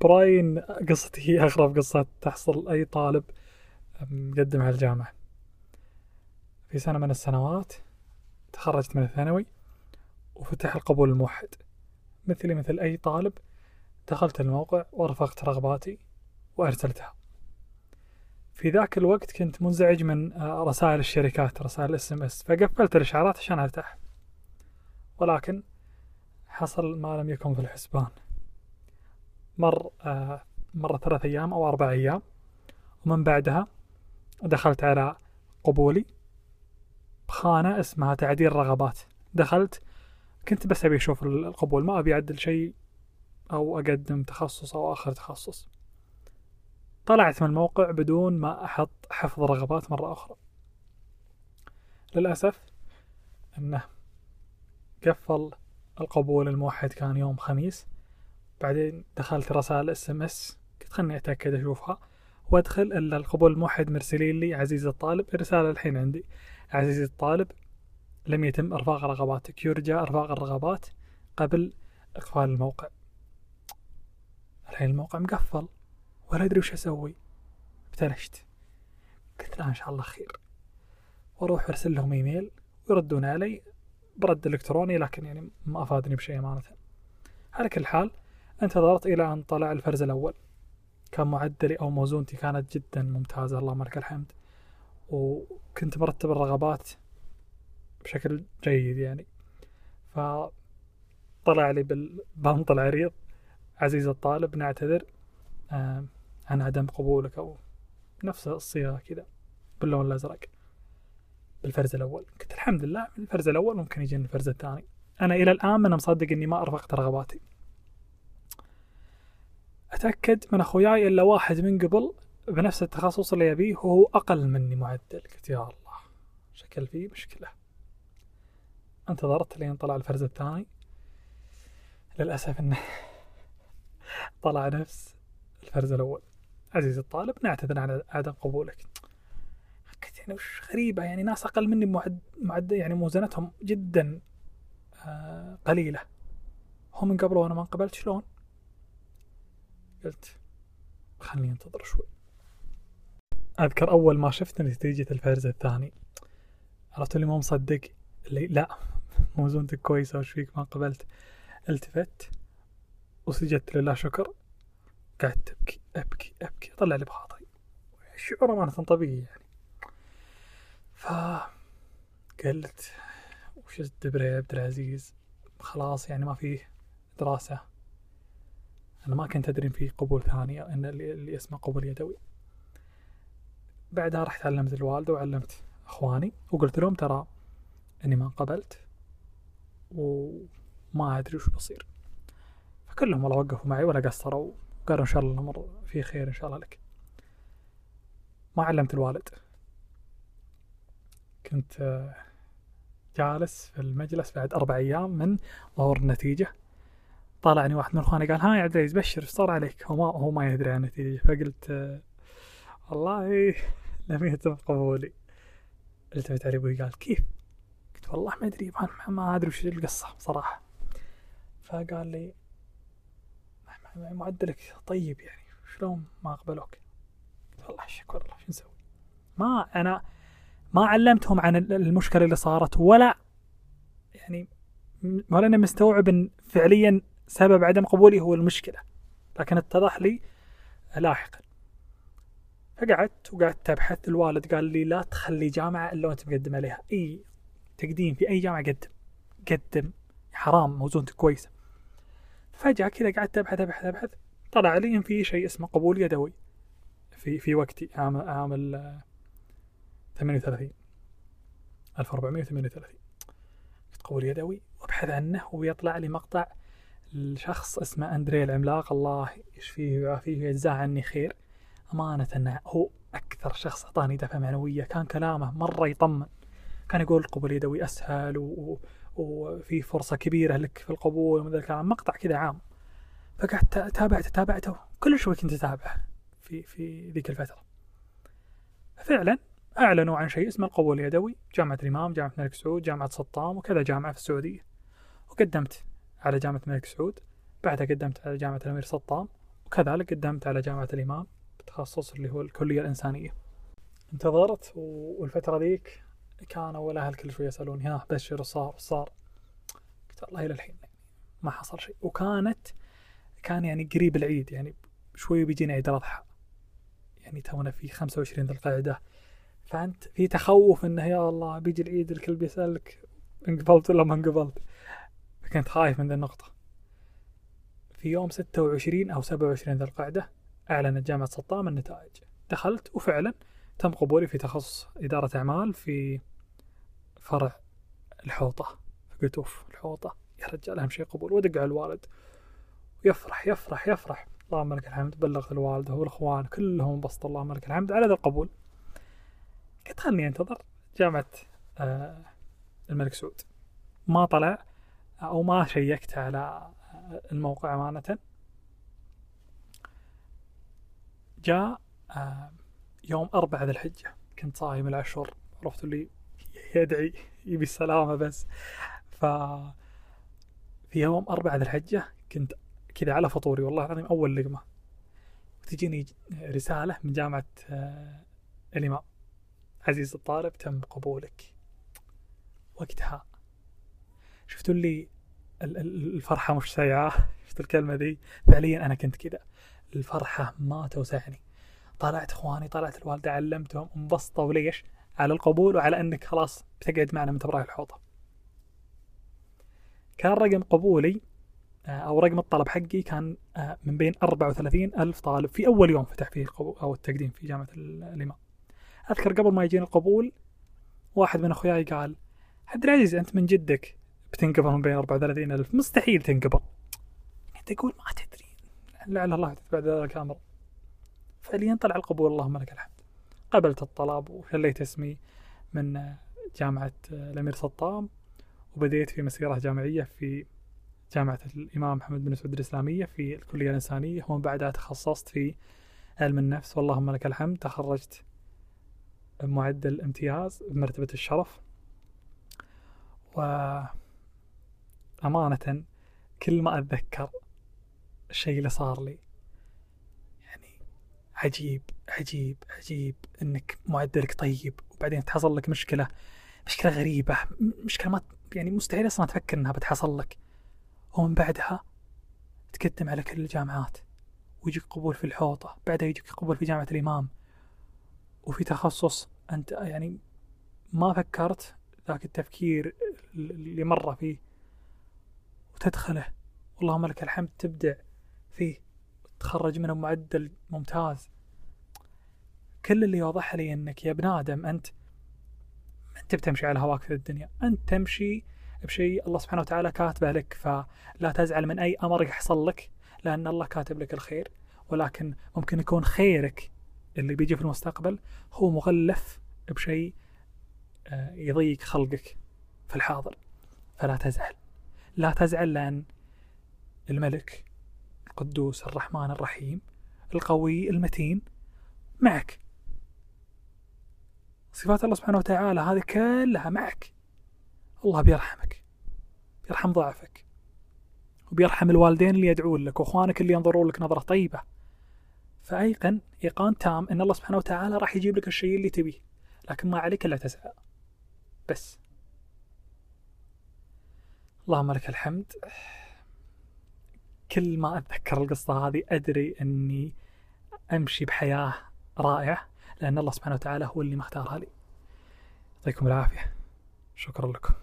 براين قصتي هي أغرب قصة تحصل أي طالب مقدم على الجامعة. في سنة من السنوات تخرجت من الثانوي وفتح القبول الموحد. مثلي مثل أي طالب دخلت الموقع ورفقت رغباتي وأرسلتها. في ذاك الوقت كنت منزعج من آه، رسائل الشركات رسائل SMS. فقفلت الإشعارات عشان أرتاح. ولكن حصل ما لم يكن في الحسبان. مر آه، مر ثلاث أيام أو أربع أيام. ومن بعدها دخلت على قبولي بخانة اسمها تعديل رغبات دخلت كنت بس أبي أشوف القبول ما أبي أعدل شيء أو أقدم تخصص أو آخر تخصص. طلعت من الموقع بدون ما أحط حفظ رغبات مرة أخرى. للأسف أنه قفل القبول الموحد كان يوم خميس. بعدين دخلت رسائل SMS قلت خلني أتأكد أشوفها. وأدخل إلا القبول الموحد مرسلين لي عزيزي الطالب الرسالة الحين عندي. عزيزي الطالب لم يتم إرفاق رغباتك يرجى إرفاق الرغبات قبل إقفال الموقع. الحين الموقع مقفل ولا أدري وش أسوي. ابتلشت. قلت لا إن شاء الله خير. وأروح أرسل لهم إيميل ويردون علي برد إلكتروني لكن يعني ما أفادني بشيء أمانة. على كل حال انتظرت إلى أن طلع الفرز الأول. كان معدلي أو موزونتي كانت جدا ممتازة اللهم لك الحمد. وكنت مرتب الرغبات بشكل جيد يعني. فطلع لي بالبنط العريض عزيز الطالب نعتذر. عن عدم قبولك أو نفس الصيغة كذا باللون الأزرق بالفرز الأول. قلت الحمد لله الفرز الأول ممكن يجيني الفرز الثاني. أنا إلى الآن أنا مصدق إني ما أرفقت رغباتي. أتأكد من أخوياي إلا واحد من قبل بنفس التخصص اللي يبيه وهو أقل مني معدل. قلت يا الله شكل فيه مشكلة. انتظرت لين طلع الفرز الثاني. للأسف إنه طلع نفس الفرز الأول. عزيزي الطالب نعتذر عن عدم قبولك. حكيت يعني وش غريبة يعني ناس أقل مني معد, يعني موزنتهم جدا آه قليلة. هم من قبل وأنا ما انقبلت شلون؟ قلت خليني انتظر شوي. أذكر أول ما شفت نتيجة الفرز الثاني. عرفت اللي مو مصدق؟ اللي لا موزونتك كويسة وش فيك ما قبلت. التفت وسجدت لله شكر. قعدت أبكي أبكي أبكي أطلع لي بخاطري. شعور أمانة طبيعي يعني. ف قلت وش الدبرة يا عبد العزيز؟ خلاص يعني ما فيه دراسة. أنا ما كنت أدري في قبول ثاني إن اللي اسمه قبول يدوي. بعدها رحت علمت الوالدة وعلمت أخواني وقلت لهم ترى إني ما انقبلت وما أدري وش بصير. فكلهم والله وقفوا معي ولا قصروا قالوا إن شاء الله الأمر فيه خير إن شاء الله لك. ما علمت الوالد. كنت آه، جالس في المجلس بعد أربع أيام من ظهور النتيجة. طالعني واحد من اخواني قال ها يا عبد العزيز بشر إيش صار عليك؟ هو ما هو ما يدري عن النتيجة. فقلت والله لم يتم قبولي. التفت علي أبوي قال كيف؟ قلت والله ما أدري ما أدري وش القصة بصراحة. فقال لي معدلك طيب يعني شلون ما اقبلوك والله شكر الله شو نسوي؟ ما أنا ما علمتهم عن المشكلة اللي صارت ولا يعني ولا أنا مستوعب إن فعليا سبب عدم قبولي هو المشكلة لكن اتضح لي لاحقا. فقعدت وقعدت أبحث الوالد قال لي لا تخلي جامعة إلا وأنت مقدم عليها. إي تقديم في أي جامعة قدم قدم. حرام موزونتك كويسة. فجأة كذا قعدت أبحث أبحث أبحث. طلع لي إن في شيء اسمه قبول يدوي في في وقتي عام عام ال 38 1438 قبول يدوي وأبحث عنه ويطلع لي مقطع لشخص اسمه أندري العملاق. الله يشفيه ويعافيه ويجزاه عني خير. أمانة أنه هو أكثر شخص أعطاني دفعة معنوية. كان كلامه مرة يطمن. كان يقول القبول اليدوي أسهل. وفي فرصة كبيرة لك في القبول ومن الكلام. مقطع كذا عام. فقعدت تابعته تابعته. كل شوي كنت أتابعه في في ذيك الفترة. فعلا أعلنوا عن شيء اسمه القبول اليدوي. جامعة الإمام جامعة الملك سعود جامعة سطام وكذا جامعة في السعودية. وقدمت على جامعة الملك سعود بعدها قدمت على جامعة الأمير سطام وكذلك قدمت على جامعة الإمام بتخصص اللي هو الكلية الإنسانية. انتظرت والفترة ذيك كانوا الأهل كل شوي يسألوني ها بشر صار صار؟ قلت والله إلى الحين ما حصل شيء. وكانت كان يعني قريب العيد يعني شوي بيجينا عيد الأضحى. يعني تونا في 25 ذي القعدة. فأنت في تخوف إنه يا الله بيجي العيد الكل بيسألك انقبلت ولا ما انقبلت؟ فكنت خايف من ذي النقطة. في يوم 26 أو 27 ذي القعدة أعلنت جامعة سطام النتائج. دخلت وفعلا تم قبولي في تخصص إدارة أعمال في فرع الحوطة. فقلت أوف الحوطة يا رجال أهم شيء قبول. ودق على الوالد. يفرح يفرح يفرح. اللهم لك الحمد. بلغت الوالدة والإخوان كلهم انبسطوا اللهم لك الحمد على ذا القبول. قلت خلني أنتظر جامعة آه الملك سعود. ما طلع أو ما شيكت على الموقع أمانة جاء آه يوم أربعة ذي الحجة. كنت صايم العشر عرفت اللي يدعي يبي السلامة بس. ف في يوم أربعة ذي الحجة كنت كذا على فطوري والله العظيم أول لقمة. وتجيني رسالة من جامعة آه، الإمام. عزيز الطالب تم قبولك. وقتها شفتوا اللي الفرحة مش سيعة شفت الكلمة ذي فعليا أنا كنت كذا الفرحة ما توسعني. طلعت إخواني طلعت الوالدة علمتهم انبسطوا. ليش؟ على القبول وعلى إنك خلاص بتقعد معنا من تبراي الحوطه. كان رقم قبولي آه، أو رقم الطلب حقي كان آه، من بين 34 ألف طالب في أول يوم فتح فيه القبول أو التقديم في جامعة الإمام. أذكر قبل ما يجيني القبول واحد من أخوياي قال عبد العزيز أنت من جدك. بتنقبل من بين 34 ألف. مستحيل تنقبل أنت تقول ما تدري. لعل الله بعد ذلك أمر. فعليا طلع القبول. اللهم لك الحمد. قبلت الطلب وشليت اسمي من جامعة الأمير سطام. وبديت في مسيرة جامعية في جامعة الإمام محمد بن سعود الإسلامية في الكلية الإنسانية. ومن بعدها تخصصت في علم النفس. واللهم لك الحمد. تخرجت بمعدل امتياز بمرتبة الشرف. و أمانة كل ما أتذكر الشيء اللي صار لي عجيب عجيب عجيب إنك معدلك طيب وبعدين تحصل لك مشكلة مشكلة غريبة مشكلة ما يعني مستحيل أصلا تفكر إنها بتحصل لك. ومن بعدها تقدم على كل الجامعات ويجيك قبول في الحوطة بعدها يجيك قبول في جامعة الإمام. وفي تخصص أنت يعني ما فكرت ذاك التفكير اللي مر فيه. وتدخله. اللهم لك الحمد تبدع فيه تخرج منه معدل ممتاز. كل اللي يوضح لي إنك يا ابن آدم أنت ما أنت بتمشي على هواك في الدنيا. أنت تمشي بشيء الله سبحانه وتعالى كاتبه لك فلا تزعل من أي أمر يحصل لك لأن الله كاتب لك الخير. ولكن ممكن يكون خيرك اللي بيجي في المستقبل هو مغلف بشيء آه، يضيق خلقك في الحاضر. فلا تزعل. لا تزعل لأن الملك القدوس الرحمن الرحيم القوي المتين معك. صفات الله سبحانه وتعالى هذه كلها معك. الله بيرحمك بيرحم ضعفك وبيرحم الوالدين اللي يدعون لك وإخوانك اللي ينظرون لك نظرة طيبة. فأيقن إيقان تام إن الله سبحانه وتعالى راح يجيب لك الشيء اللي تبيه لكن ما عليك إلا تسعى بس. اللهم لك الحمد. كل ما أتذكر القصة هذه أدري أني أمشي بحياة رائعة لأن الله سبحانه وتعالى هو اللي مختارها لي. يعطيكم العافية. شكرا لكم.